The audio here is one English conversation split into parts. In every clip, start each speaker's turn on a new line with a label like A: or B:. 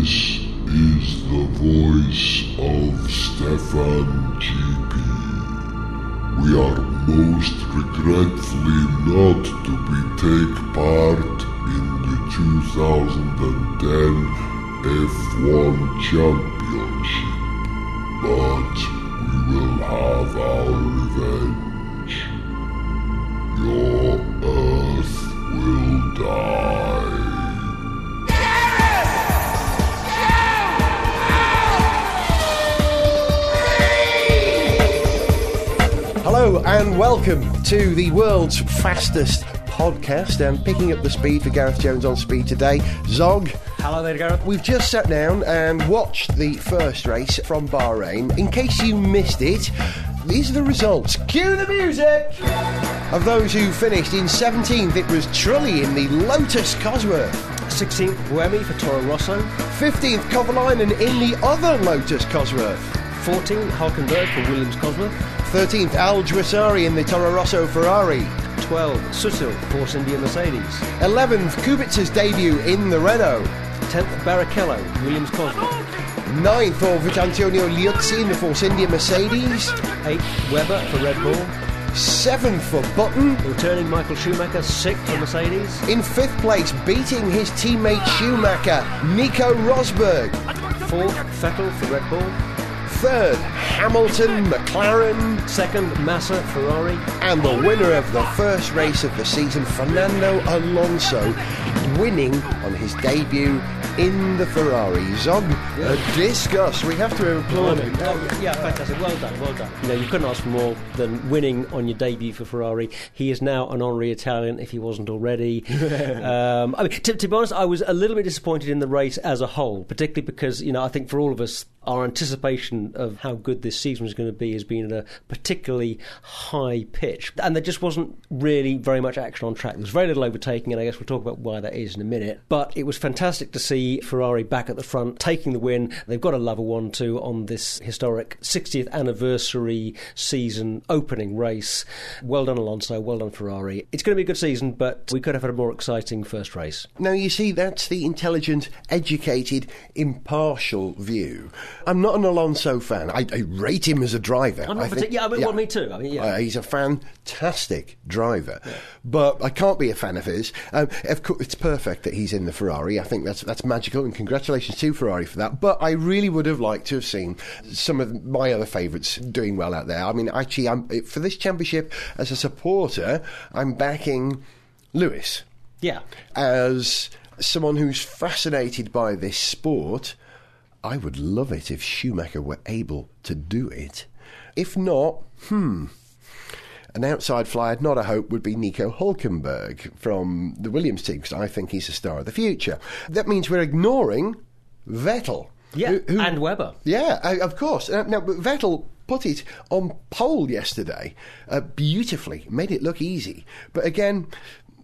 A: This is the voice of Stefan GP. We are most regretfully not to be take part in the 2010 F1 Championship, but we will have our revenge. Your Earth will die.
B: Hello and welcome to the world's fastest podcast and picking up the speed for Gareth Jones on speed today. Zog.
C: Hello there, Gareth.
B: We've just sat down and watched the first race from Bahrain. In case you missed it, these are the results. Cue the music! Of those who finished in 17th, it was Trulli in the Lotus Cosworth.
C: 16th Buemi for Toro Rosso.
B: 15th, Kovalainen in the other Lotus Cosworth.
C: 14th, Hulkenberg for Williams Cosworth.
B: 13th, Alguersuari in the Toro Rosso Ferrari.
C: 12 Sutil Force India Mercedes.
B: 11th, Kubica's debut in the Renault.
C: 10th Barrichello Williams Cosworth.
B: 9th, Orvich Antonio Liuzzi in the Force India Mercedes.
C: 8th Webber for Red Bull.
B: 7th for Button.
C: Returning Michael Schumacher 6th for Mercedes.
B: In 5th place, beating his teammate Schumacher, Nico Rosberg.
C: 4th Vettel for Red Bull.
B: 3rd, Hamilton, McLaren.
C: 2nd Massa Ferrari.
B: And the winner of the first race of the season, Fernando Alonso, winning on his debut in the Ferrari. Zog, uh, discuss. We have to applaud him.
C: Oh, yeah, fantastic. Well done, well done. You know, you couldn't ask for more than winning on your debut for Ferrari. He is now an honorary Italian, if he wasn't already. um, I mean, to, to be honest, I was a little bit disappointed in the race as a whole, particularly because, you know, I think for all of us, our anticipation of how good this season was going to be has been at a particularly high pitch. And there just wasn't really very much action on track. There was very little overtaking, and I guess we'll talk about why that is in a minute. But it was fantastic to see Ferrari back at the front, taking the win. They've got to love a level 1 2 on this historic 60th anniversary season opening race. Well done, Alonso. Well done, Ferrari. It's going to be a good season, but we could have had a more exciting first race.
B: Now, you see, that's the intelligent, educated, impartial view. I'm not an Alonso fan. I, I rate him as a driver.
C: I'm not
B: I
C: partic-
B: think-
C: yeah, I mean, well, me too. I mean, yeah.
B: Uh, he's a fantastic driver, but I can't be a fan of his. Um, of course, it's perfect that he's in the Ferrari. I think that's that's magical, and congratulations to Ferrari for that. But I really would have liked to have seen some of my other favourites doing well out there. I mean, actually, I'm, for this championship, as a supporter, I'm backing Lewis
C: yeah.
B: as someone who's fascinated by this sport, I would love it if Schumacher were able to do it. If not, hmm. An outside flyer, not a hope, would be Nico Hulkenberg from the Williams team, because I think he's a star of the future. That means we're ignoring Vettel.
C: Yeah,
B: who- who-
C: and Webber.
B: yeah, uh, of course. Uh, now, but Vettel put it on pole yesterday uh, beautifully, made it look easy. But again,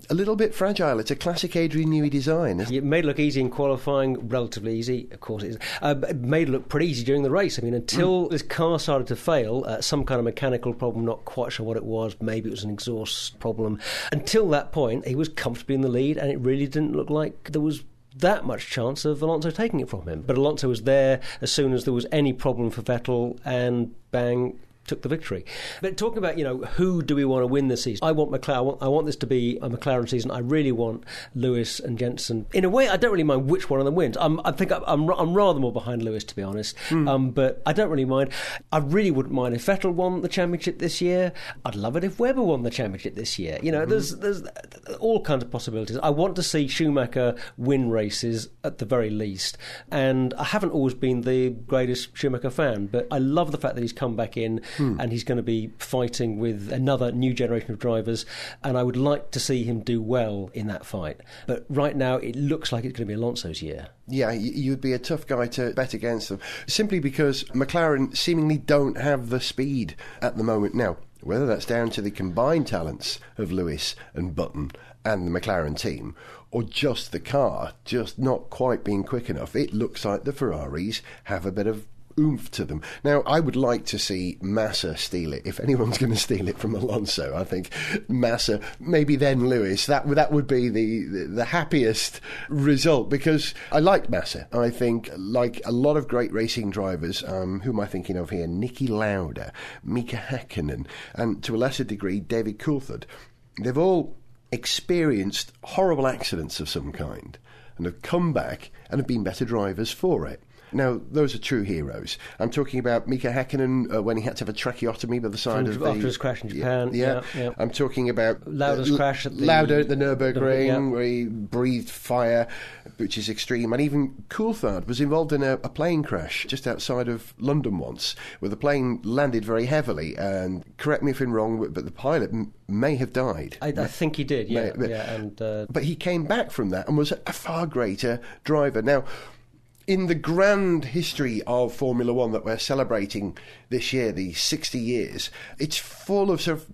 B: a little bit fragile. It's a classic Adrian Newey design. it?
C: Made it look easy in qualifying, relatively easy, of course it is. Uh, it made it look pretty easy during the race. I mean, until this car started to fail, uh, some kind of mechanical problem, not quite sure what it was, maybe it was an exhaust problem. Until that point, he was comfortably in the lead, and it really didn't look like there was that much chance of Alonso taking it from him. But Alonso was there as soon as there was any problem for Vettel, and bang, took the victory. But talking about, you know, who do we want to win this season? I want McLaren. I want, I want this to be a McLaren season. I really want Lewis and Jenson. In a way, I don't really mind which one of them wins. I'm, I think I'm, I'm, I'm rather more behind Lewis, to be honest. Um, but I don't really mind. I really wouldn't mind if Vettel won the championship this year. I'd love it if Webber won the championship this year. You know, there's there's all kinds of possibilities. I want to see Schumacher win races at the very least. And I haven't always been the greatest Schumacher fan, but I love the fact that he's come back in Hmm. and he's going to be fighting with another new generation of drivers. And I would like to see him do well in that fight. But right now, it looks like it's going to be Alonso's year.
B: Yeah, you'd be a tough guy to bet against them simply because McLaren seemingly don't have the speed at the moment now. Whether that's down to the combined talents of Lewis and Button and the McLaren team, or just the car just not quite being quick enough, it looks like the Ferraris have a bit of oomph to them. Now, I would like to see Massa steal it. If anyone's going to steal it from Alonso, I think Massa, maybe then Lewis. That that would be the the, the happiest result because I like Massa. I think like a lot of great racing drivers. Um, who am I thinking of here? Niki Lauda, Mika Hakkinen, and to a lesser degree David Coulthard. They've all experienced horrible accidents of some kind and have come back and have been better drivers for it. Now, those are true heroes. I'm talking about Mika Hakkinen uh, when he had to have a tracheotomy by the side
C: From-
B: of the...
C: after his crash in Japan,
B: Yeah.
C: yeah, yeah.
B: I'm talking about...
C: Lauda's
B: uh,
C: crash at the-
B: Lauda at the Nürburgring,
C: Yeah.
B: where he breathed fire, which is extreme. And even Coulthard was involved in a, a plane crash just outside of London once, where the plane landed very heavily. And correct me if I'm wrong, but the pilot m- may have died.
C: I, I think he did, yeah,
B: but-
C: yeah, and uh,
B: But he came back from that and was a far greater driver. Now, in the grand history of Formula One that we're celebrating this year, the 60 years, it's full of sort of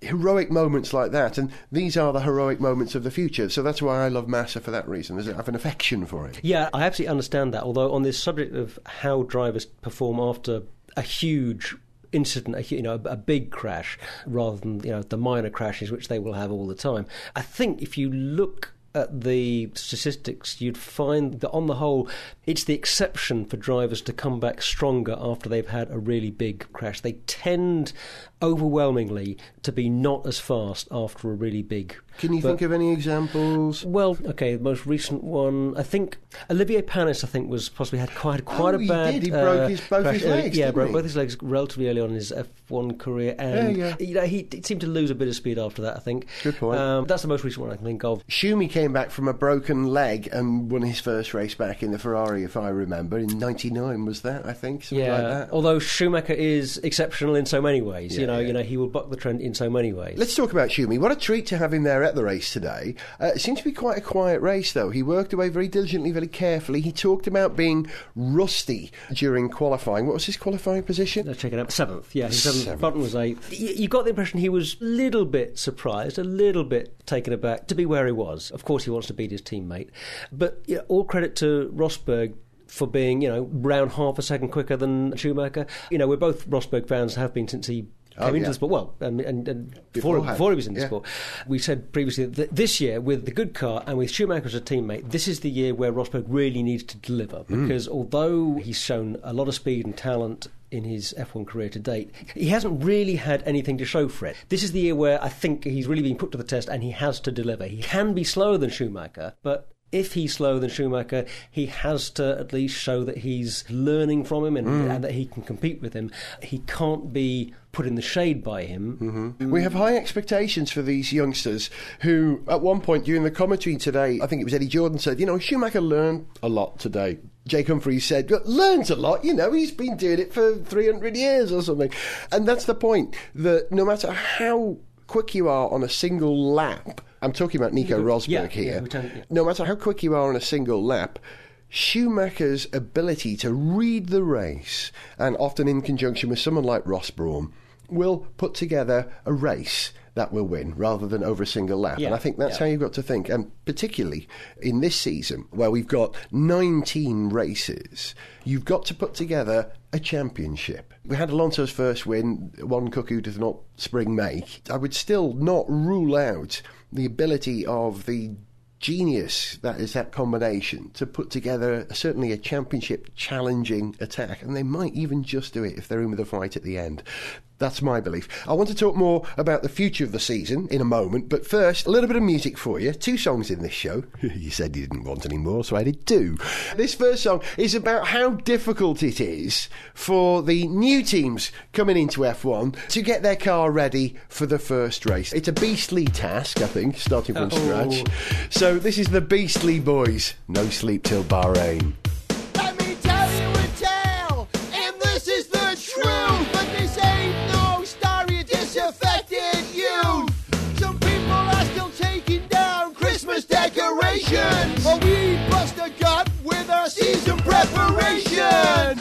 B: heroic moments like that, and these are the heroic moments of the future. So that's why I love Massa for that reason. I have an affection for it.
C: Yeah, I absolutely understand that. Although on this subject of how drivers perform after a huge incident, a, you know, a, a big crash, rather than you know the minor crashes which they will have all the time, I think if you look at the statistics, you'd find that on the whole, it's the exception for drivers to come back stronger after they've had a really big crash. They tend overwhelmingly to be not as fast after a really big.
B: Can you
C: but-
B: think of any examples?
C: well, okay, the most recent one, I think Olivier Panis, I think, was possibly had quite quite
B: Oh,
C: a
B: he
C: bad.
B: did. He broke his- both
C: crash
B: his legs,
C: Yeah,
B: didn't
C: broke
B: he?
C: both his legs relatively early on in his F1 career, and
B: Yeah, yeah.
C: you know he seemed to lose a bit of speed after that. I think.
B: Good point.
C: Um, that's the most recent one I can think of.
B: Schumi came back from a broken leg and won his first race back in the Ferrari, if I remember. In '99 was that? I think something
C: Yeah,
B: like that.
C: although Schumacher is exceptional in so many ways,
B: Yeah,
C: you know, you know, he will buck the trend in so many ways.
B: Let's talk about Schumi. What a treat to have him there at the race today. Uh, it seemed to be quite a quiet race, though. He worked away very diligently, very carefully. He talked about being rusty during qualifying. What was his qualifying position?
C: Let's check it out. Seventh, yeah, he's seventh.
B: Seventh.
C: Button was eighth. You, got the impression he was a little bit surprised, a little bit taken aback to be where he was. Of course, he wants to beat his teammate, but yeah, all credit to Rosberg. For being, you know, round half a second quicker than Schumacher. You know, we're both Rosberg fans, have been since he came
B: Oh,
C: into
B: yeah.
C: the sport. Well, and, and, and before, before he was in the
B: yeah.
C: sport. We said previously that this year, with the good car and with Schumacher as a teammate, this is the year where Rosberg really needs to deliver.
B: Mm.
C: Because although he's shown a lot of speed and talent in his F1 career to date, he hasn't really had anything to show for it. This is the year where I think he's really been put to the test and he has to deliver. He can be slower than Schumacher, but if he's slower than Schumacher, he has to at least show that he's learning from him and, and that he can compete with him. He can't be put in the shade by him. Mm-hmm.
B: We have high expectations for these youngsters who, at one point during the commentary today, I think it was Eddie Jordan said, you know, Schumacher learned a lot today. Jake Humphries said, "But learns a lot, you know, he's been doing it for 300 years or something. And that's the point, that no matter how quick you are on a single lap, I'm talking about Nico Rosberg
C: Yeah,
B: here,
C: yeah, tend- yeah.
B: no matter how quick you are on a single lap, Schumacher's ability to read the race, and often in conjunction with someone like Ross Brawn, will put together a race that will win rather than over a single lap.
C: Yeah,
B: And I think that's
C: yeah.
B: how you've got to think. And particularly in this season, where we've got 19 races, you've got to put together a championship. We had Alonso's first win, one cuckoo does not spring make. I would still not rule out the ability of the genius that is that combination to put together certainly a championship challenging attack and they might even just do it if they're in with a fight at the end that's my belief. I want to talk more about the future of the season in a moment, but first, a little bit of music for you. Two songs in this show. you said you didn't want any more, so I did two. This first song is about how difficult it is for the new teams coming into F1 to get their car ready for the first race. It's a beastly task, I think, starting from
C: Oh.
B: scratch. So this is the Beastly Boys. No sleep till Bahrain.
D: We bust a gut with our season preparations.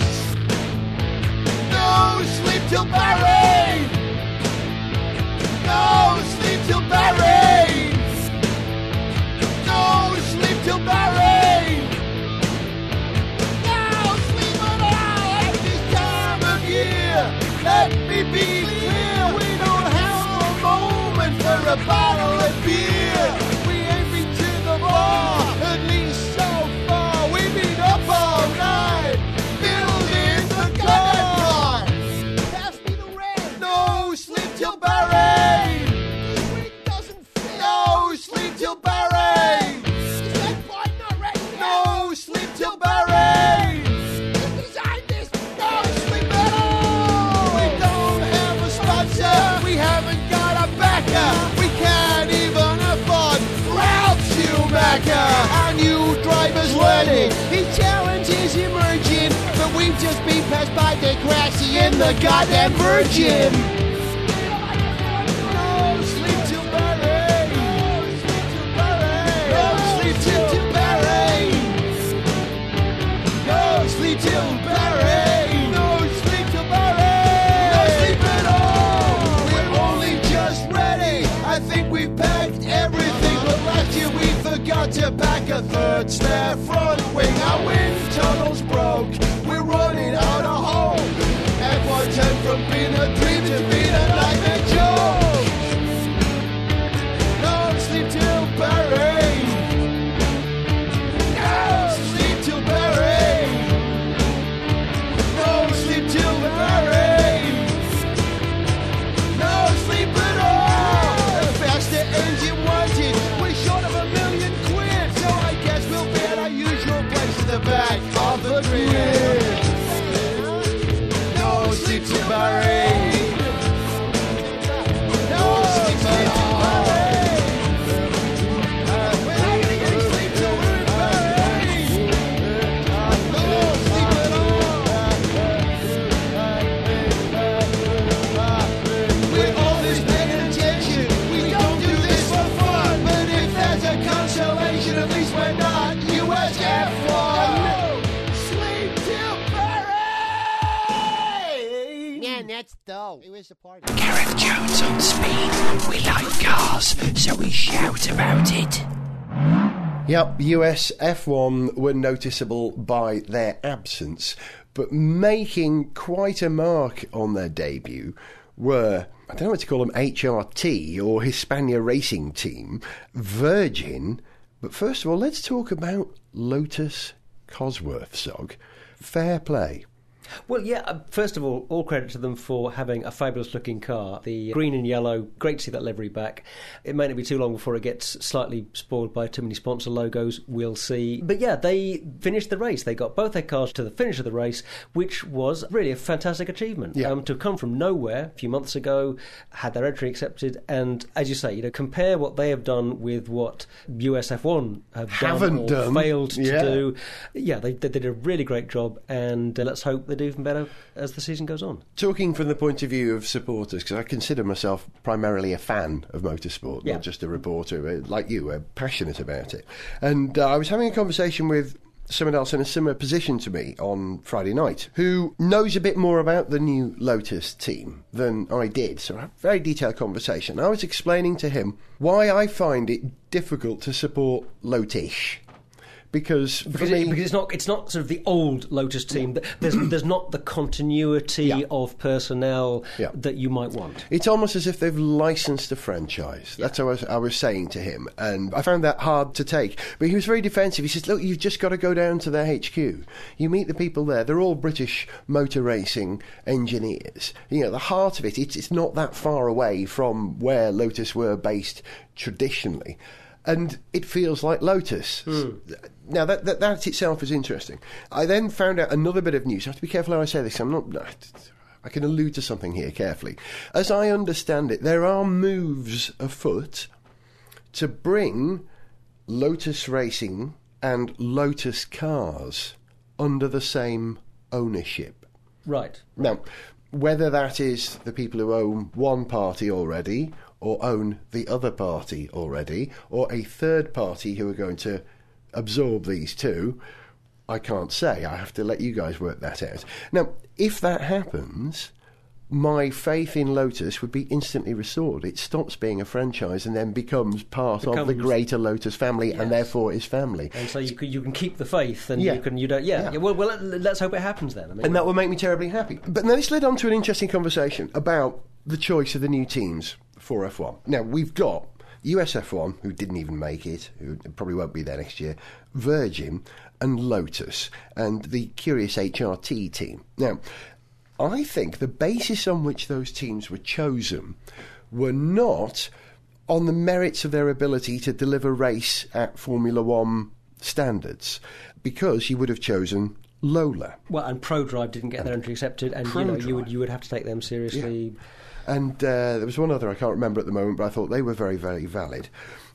D: No sleep till Barry. No sleep till Barry. No sleep till Barry. No sleep at all at this time of year. Let me be clear, we don't have a moment for a bottle of beer. A third spare front wing. Our wind tunnel's broke. We're running out of. F1 turned from being a dream to being
B: Yep, US F1 were noticeable by their absence, but making quite a mark on their debut were, I don't know what to call them, HRT or Hispania Racing Team, Virgin, but first of all, let's talk about Lotus Cosworth, Zog. Fair play.
C: Well, yeah, uh, first of all, all credit to them for having a fabulous looking car. The green and yellow, great to see that livery back. It may not be too long before it gets slightly spoiled by too many sponsor logos, we'll see. But yeah, they finished the race. They got both their cars to the finish of the race, which was really a fantastic achievement.
B: Yeah.
C: Um, to come from nowhere a few months ago, had their entry accepted, and as you say, you know, compare what they have done with what USF1 have
B: Haven't
C: done or
B: done.
C: failed to
B: Yeah.
C: do. Yeah, they, they did a really great job, and uh, let's hope they do even better as the season goes on.
B: Talking from the point of view of supporters, because I consider myself primarily a fan of motorsport,
C: Yeah.
B: not just a reporter like you, uh, passionate about it. And uh, I was having a conversation with someone else in a similar position to me on Friday night who knows a bit more about the new Lotus team than I did. So a very detailed conversation. I was explaining to him why I find it difficult to support Lotish. Because,
C: Because,
B: me,
C: it, because it's not it's not sort of the old Lotus team. There's there's not the continuity
B: Yeah.
C: of personnel
B: Yeah.
C: that you might want.
B: It's almost as if they've licensed a franchise. That's what I was, I was saying to him, and I found that hard to take. But he was very defensive. He says, "Look, you've just got to go down to their HQ. You meet the people there. They're all British motor racing engineers. You know, the heart of it. It's, it's not that far away from where Lotus were based traditionally." And it feels like Lotus. Hmm. Now, that, that, that itself is interesting. I then found out another bit of news. I have to be careful how I say this. I'm not. I can allude to something here carefully. As I understand it, there are moves afoot to bring Lotus Racing and Lotus Cars under the same ownership.
C: Right.
B: Now, whether that is the people who own one party already, or own the other party already, or a third party who are going to absorb these two, I can't say. I have to let you guys work that out. Now, if that happens, my faith in Lotus would be instantly restored. It stops being a franchise and then becomes part of the greater Lotus family and therefore is family.
C: And so you can, you can keep the faith, and
B: Yeah.
C: you can you don't yeah.
B: Yeah.
C: yeah, well, well let, let's hope it happens then. I mean,
B: And that will make me terribly happy. But now this led on to an interesting conversation about the choice of the new teams for F1. Now, we've got USF1, who didn't even make it, who probably won't be there next year, Virgin, and Lotus, and the curious HRT team. Now, I think the basis on which those teams were chosen were not on the merits of their ability to deliver race at Formula One standards, because you would have chosen Lola.
C: Well, and ProDrive didn't get their entry accepted, and you know you would you would have to take them seriously.
B: And uh, there was one other I can't remember at the moment, but I thought they were very, very valid.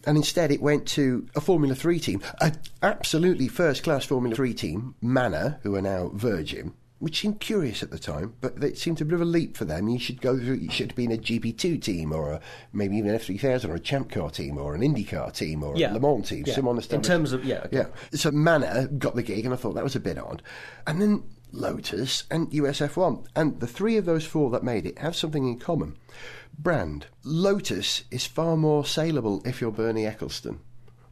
B: And instead, it went to a Formula 3 team, an absolutely first class Formula 3 team, Manor, who are now Virgin, which seemed curious at the time, but it seemed a bit of a leap for them. You should go through, you should have been a GP2 team, or a, maybe even an F3000, or a Champ Car team, or an IndyCar team, or
C: Yeah.
B: a Le Mans team.
C: Yeah.
B: Some
C: In terms of- yeah, okay.
B: yeah. So Manor got the gig, and I thought that was a bit odd. And then Lotus and USF1. And the three of those four that made it have something in common. Brand. Lotus is far more saleable if you're Bernie Ecclestone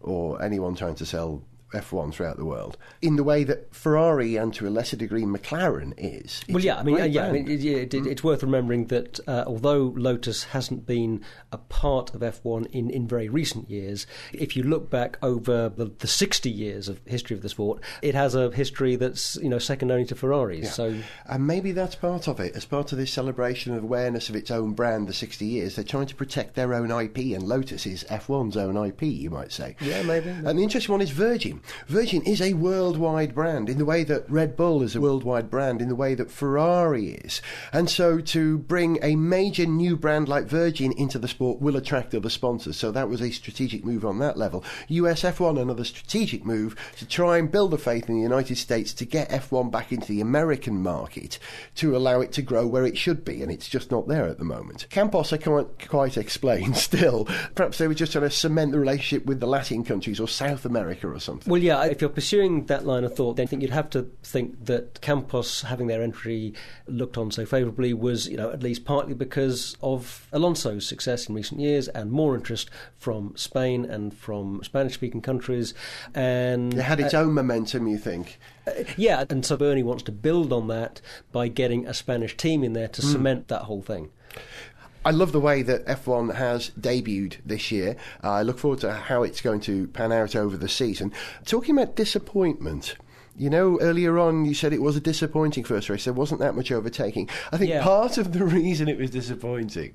B: or anyone trying to sell F1 throughout the world, in the way that Ferrari and to a lesser degree McLaren is.
C: Well,
B: It's
C: yeah,
B: a
C: I mean, yeah, I mean, it, it, it- it's worth remembering that uh, although Lotus hasn't been a part of F1 in, in very recent years, if you look back over the, the 60 years of history of the sport, it has a history that's you know second only to Ferraris. So
B: And maybe that's part of it. As part of this celebration of awareness of its own brand, the 60 years, they're trying to protect their own IP, and Lotus is F1's own IP, you might say.
C: Yeah, maybe.
B: And the interesting one is Virgin. Virgin is a worldwide brand in the way that Red Bull is a worldwide brand, in the way that Ferrari is. And so to bring a major new brand like Virgin into the sport will attract other sponsors. So that was a strategic move on that level. US F1, another strategic move to try and build the faith in the United States to get F1 back into the American market to allow it to grow where it should be, and it's just not there at the moment. Campos, I can't quite explain still. Perhaps they were just trying to cement the relationship with the Latin countries or South America or something.
C: Well, yeah, if you're pursuing that line of thought, then I think you'd have to think that Campos having their entry looked on so favourably was, you know, at least partly because of Alonso's success in recent years and more interest from Spain and from Spanish-speaking countries. And
B: It had its
C: uh,
B: own momentum, you think.
C: yeah, and so Bernie wants to build on that by getting a Spanish team in there to
B: Hmm.
C: cement that whole thing.
B: I love the way that F1 has debuted this year. Uh, I look forward to how it's going to pan out over the season. Talking about disappointment. You know, earlier on you said it was a disappointing first race. There wasn't that much overtaking. I think
C: Yeah.
B: part of the reason it was disappointing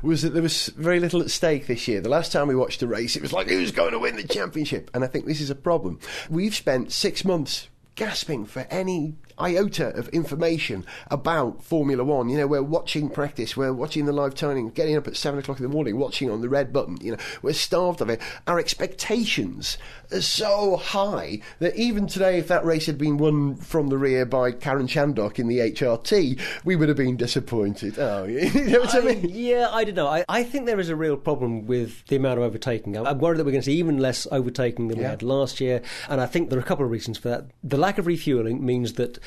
B: was that there was very little at stake this year. The last time we watched a race, it was like, who's going to win the championship? And I think this is a problem. We've spent six months gasping for any iota of information about Formula One. You know, we're watching practice, we're watching the live turning, getting up at seven o'clock in the morning, watching on the red button. You know, we're starved of it. Our expectations are so high that even today, if that race had been won from the rear by Karun Chandhok in the HRT, we would have been disappointed. Oh, you know what I mean?
C: Yeah, I don't know. I, I think there is a real problem with the amount of overtaking. I'm worried that we're going to see even less overtaking than we had last year, and I think there are a couple of reasons for that. The lack of refueling means that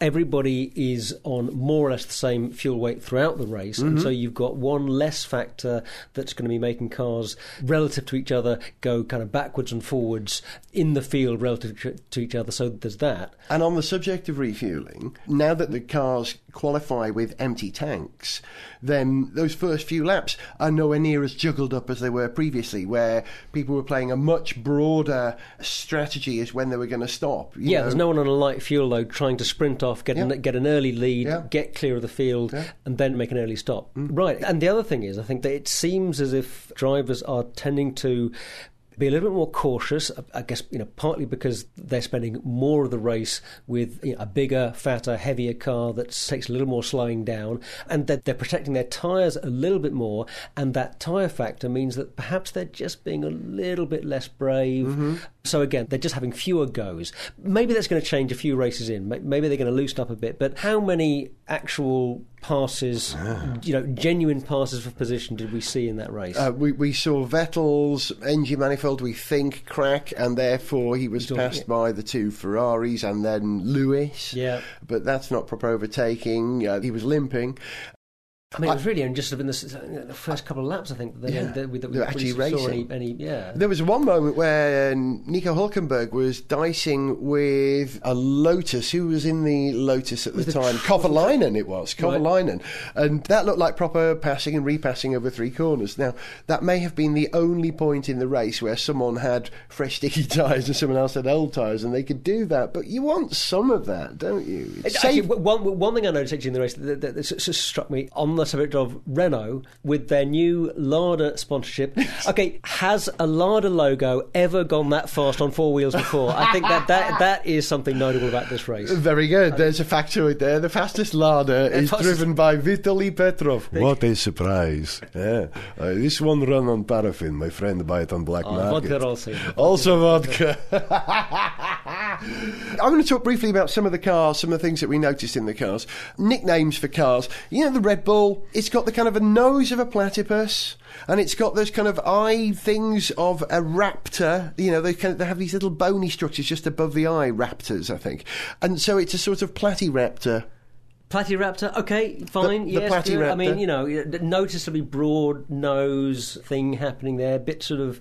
C: everybody is on more or less the same fuel weight throughout the race, and mm-hmm. so you've got one less factor that's going to be making cars relative to each other go kind of backwards and forwards in the field relative to- to each other. So there's that.
B: And on the subject of refueling, now that the cars qualify with empty tanks, then those first few laps are nowhere near as juggled up as they were previously, where people were playing a much broader strategy as when they were going to stop. you
C: Yeah,
B: know.
C: there's no one on a light fuel load trying to sprint off, get,
B: Yeah.
C: an, get an early lead,
B: Yeah.
C: get clear of the field,
B: Yeah.
C: and then make an early stop. Mm. Right. And the other thing is, I think that it seems as if drivers are tending to be a little bit more cautious. I guess you know partly because they're spending more of the race with you know, a bigger, fatter, heavier car that takes a little more slowing down, and that they're protecting their tyres a little bit more. And that tyre factor means that perhaps they're just being a little bit less brave. Mm-hmm. So again, they're just having fewer goes. Maybe that's going to change a few races in. Maybe they're going to loosen up a bit. But how many actual passes, you know, genuine passes for position did we see in that race?
B: Uh, we, we saw Vettel's engine manifold, we think, crack, and therefore he was passed by the two Ferraris and then Lewis.
C: Yeah.
B: But that's not proper overtaking. Uh, he was limping.
C: I mean, it was really only just in the, s- uh, the first couple of laps, I think, that,
B: Yeah.
C: that, we, that we
B: They actually
C: really saw
B: racing.
C: any, any, yeah.
B: There was one moment where um, Nico Hulkenberg was dicing with a Lotus. Who was in the Lotus at the,
C: the
B: time?
C: tr-
B: Kovalainen, it was. Kovalainen. And that looked like proper passing and repassing over three corners. Now, that may have been the only point in the race where someone had fresh sticky tyres and someone else had old tyres, and they could do that. But you want some of that, don't you? It's
C: Actually,
B: safe-
C: one, one thing I noticed actually in the race that, that, that struck me on the subject of Renault, with their new Lada sponsorship, okay, has a Lada logo ever gone that fast on four wheels before? I think that, that, that is something notable about this race.
B: Very good. There's a factoid there. The fastest Lada is
C: fastest-
B: driven by Vitaly Petrov. What a surprise. Yeah. Uh, this one run on paraffin. My friend buy it on black
C: Oh,
B: market.
C: vodka also.
B: Also vodka. I'm going to talk briefly about some of the cars, some of the things that we noticed in the cars. Nicknames for cars. You know, the Red Bull, it's got the kind of a nose of a platypus. And it's got those kind of eye things of a raptor. You know, they, kind of, they have these little bony structures just above the eye, raptors, I think. And so it's a sort of platy-raptor.
C: Platyraptor, okay, fine.
B: The- the
C: yes. I mean, you know, noticeably broad nose thing happening there, bit sort of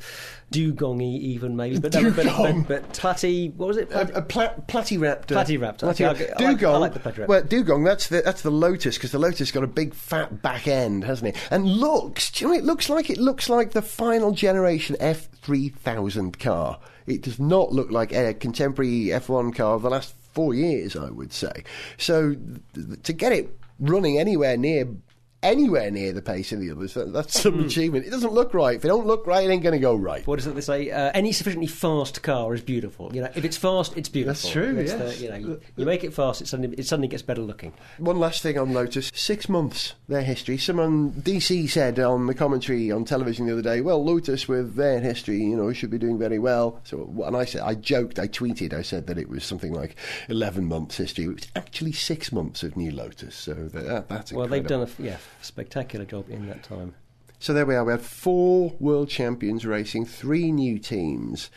C: dugongy even maybe, but no, but,
B: Dugong.
C: but, but platy, what was it?
B: A, a pla- platyraptor.
C: Platyraptor. Okay, I'll I like-
B: Dugong.
C: I like the platyraptor.
B: Well, dugong. That's the that's the Lotus because the Lotus got a big fat back end, hasn't it? And looks. Do you know? what It looks like it looks like the final generation F three thousand car. It does not look like a contemporary F one car of the last four years. I would say. So th- to get it running anywhere near. Anywhere near the pace of the others, that, that's some
C: Hmm.
B: achievement. It doesn't look right. If it don't look right, it ain't going to go right.
C: What is it they say? Uh, any sufficiently fast car is beautiful. You know, if it's fast, it's beautiful.
B: That's true,
C: It's
B: yes.
C: the- you know, you, you make it fast, it suddenly it suddenly gets better looking.
B: One last thing on Lotus. Six months, their history. Someone, DC said on the commentary on television the other day, well, Lotus with their history, you know, should be doing very well. So, and I said, I joked, I tweeted, I said that it was something like 11 months history. It was actually six months of new Lotus. So that, that's
C: Well, they've
B: incredible.
C: done a f- yeah spectacular job in that time.
B: So there we are. We had four world champions racing, three new teams.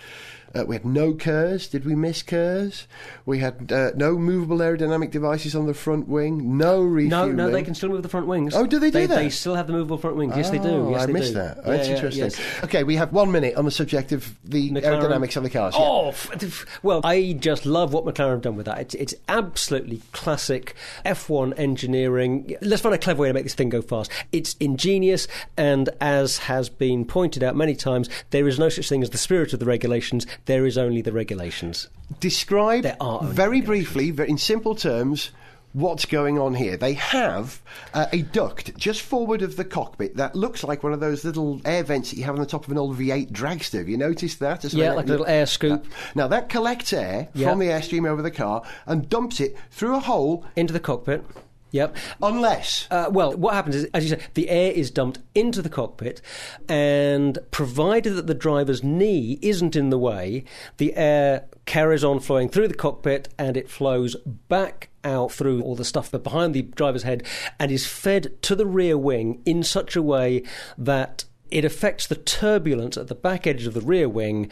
B: Uh, we had no KERS. Did we miss KERS? We had uh, no movable aerodynamic devices on the front wing. No refueling.
C: No, no, they can still move the front wings.
B: Oh, do they do
C: they,
B: that?
C: They still have the movable front wings. Yes, they do.
B: Oh,
C: Yes,
B: I
C: they
B: missed
C: do.
B: that. Oh,
C: Yeah,
B: that's
C: yeah,
B: interesting.
C: yes.
B: Okay, we have one minute on the subject of the
C: McLaren-
B: aerodynamics of the cars. yeah.
C: Oh, f- f- well, I just love what McLaren have done with that. It's, it's absolutely classic F1 engineering. Let's find a clever way to make this thing go fast. It's ingenious, and as has been pointed out many times, there is no such thing as the spirit of the regulations. There is only the regulations.
B: Describe
C: There are only
B: very briefly, in simple terms, what's going on here. They have uh, a duct just forward of the cockpit that looks like one of those little air vents that you have on the top of an old V8 dragster. Have you noticed that? It's
C: Yeah, like a little air scoop.
B: Now that collects air
C: Yeah.
B: from the airstream over the car and dumps it through a hole,
C: Into the cockpit. Yep.
B: unless
C: Uh, well, what happens is, as you say, the air is dumped into the cockpit, and provided that the driver's knee isn't in the way, the air carries on flowing through the cockpit and it flows back out through all the stuff behind the driver's head and is fed to the rear wing in such a way that it affects the turbulence at the back edge of the rear wing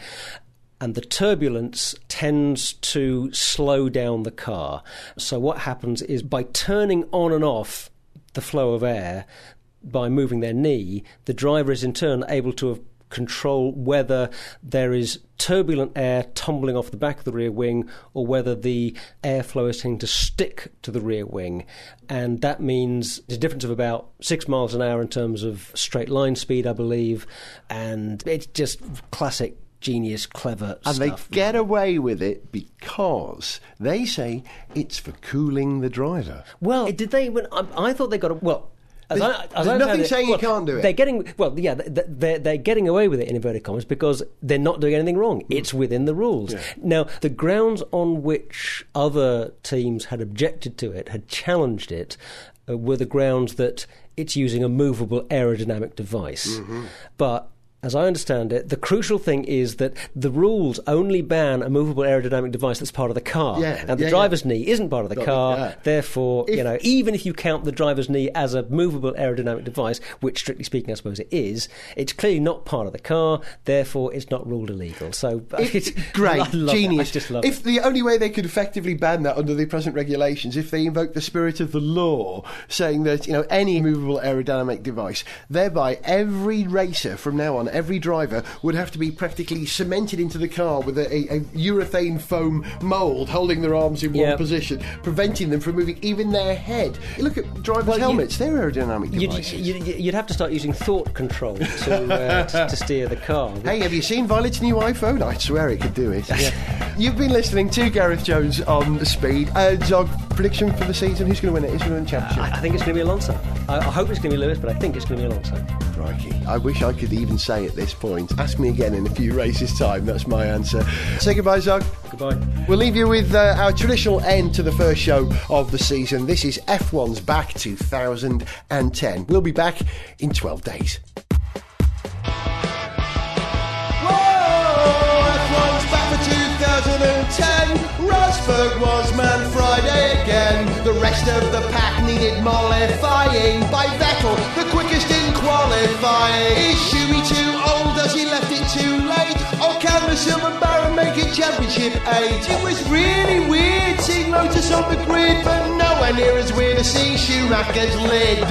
C: and the turbulence tends to slow down the car. So, what happens is by turning on and off the flow of air by moving their knee, the driver is in turn able to control whether there is turbulent air tumbling off the back of the rear wing or whether the airflow is tending to stick to the rear wing. And that means a difference of about six miles an hour in terms of straight line speed, I believe. And it's just classic genius, clever
B: and
C: stuff.
B: they get away with it because they say it's for cooling the driver.
C: Well, did they? When I, I thought they got a well. As
B: There's-
C: I, as
B: there's nothing saying you can't do it.
C: They're getting well, yeah. th- th- They're they're getting away with it in inverted commas because they're not doing anything wrong. It's within the rules. Now, the grounds on which other teams had objected to it, had challenged it, uh, were the grounds that it's using a movable aerodynamic device,
B: Mm-hmm.
C: but. As I understand it, the crucial thing is that the rules only ban a movable aerodynamic device that's part of the car,
B: Yeah,
C: and the
B: yeah, yeah.
C: driver's knee isn't part of the
B: it,
C: car.
B: yeah.
C: Therefore,
B: If-
C: you know, even if you count the driver's knee as a movable aerodynamic device, which strictly speaking, I suppose it is, it's clearly not part of the car. Therefore, it's not ruled illegal. So,
B: It's great,
C: I love it.
B: genius.
C: Just love
B: if
C: it.
B: the only way they could effectively ban that under the present regulations, if they invoke the spirit of the law, saying that you know any movable aerodynamic device, thereby every racer from now on, every driver would have to be practically cemented into the car with a, a, a urethane foam mould holding their arms in one position, preventing them from moving even their head. You look at drivers'
C: Well, you-
B: helmets; they're aerodynamic devices.
C: you'd, you'd have to start using thought control to, uh, to, to steer the car.
B: Hey, have you seen Violet's new iPhone? I swear it could do it. You've been listening to Gareth Jones on the Speed. Uh, Zog, prediction for the season? Who's going to win it? Is it? Who's going to win the championship?
C: I, I think it's going to be Alonso. I, I hope it's going to be Lewis, but I think it's going to be Alonso.
E: Crikey. I wish I could even say at this point. Ask me again in a few races' time. That's my answer. Say goodbye, Zog.
C: Goodbye.
E: We'll leave you with uh, our traditional end to the first show of the season. This is F1's Back 2010. We'll be back in 12 days.
B: Whoa, F1's back for 2010. Rosberg was man Friday again. The rest of the pack needed mollifying by Vettel, the quickest in qualifying. Is Schumi too old? Does he left it too late? Or can the Silver Baron make it championship eight? It was really weird seeing Lotus on the grid, but nowhere near as weird as seeing Schumacher's lid.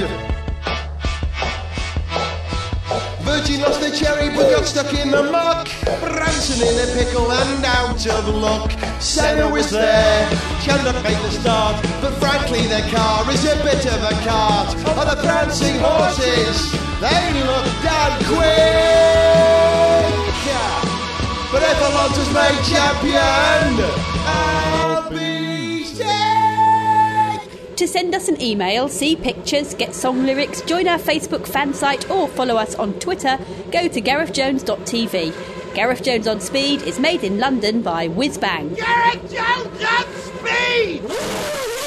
B: Virgin lost their cherry but got stuck in the muck. Branson in a pickle and out of luck. Senna was there, Chandhok made the start, but frankly their car is a bit of a cart. Oh, the prancing horses, they look damn quick. But if Alonso's made champion, I'll be.
F: To send us an email, see pictures, get song lyrics, join our Facebook fan site, or follow us on Twitter, go to garethjones.tv. Gareth Jones on Speed is made in London by Whizbang.
B: Gareth Jones on speed!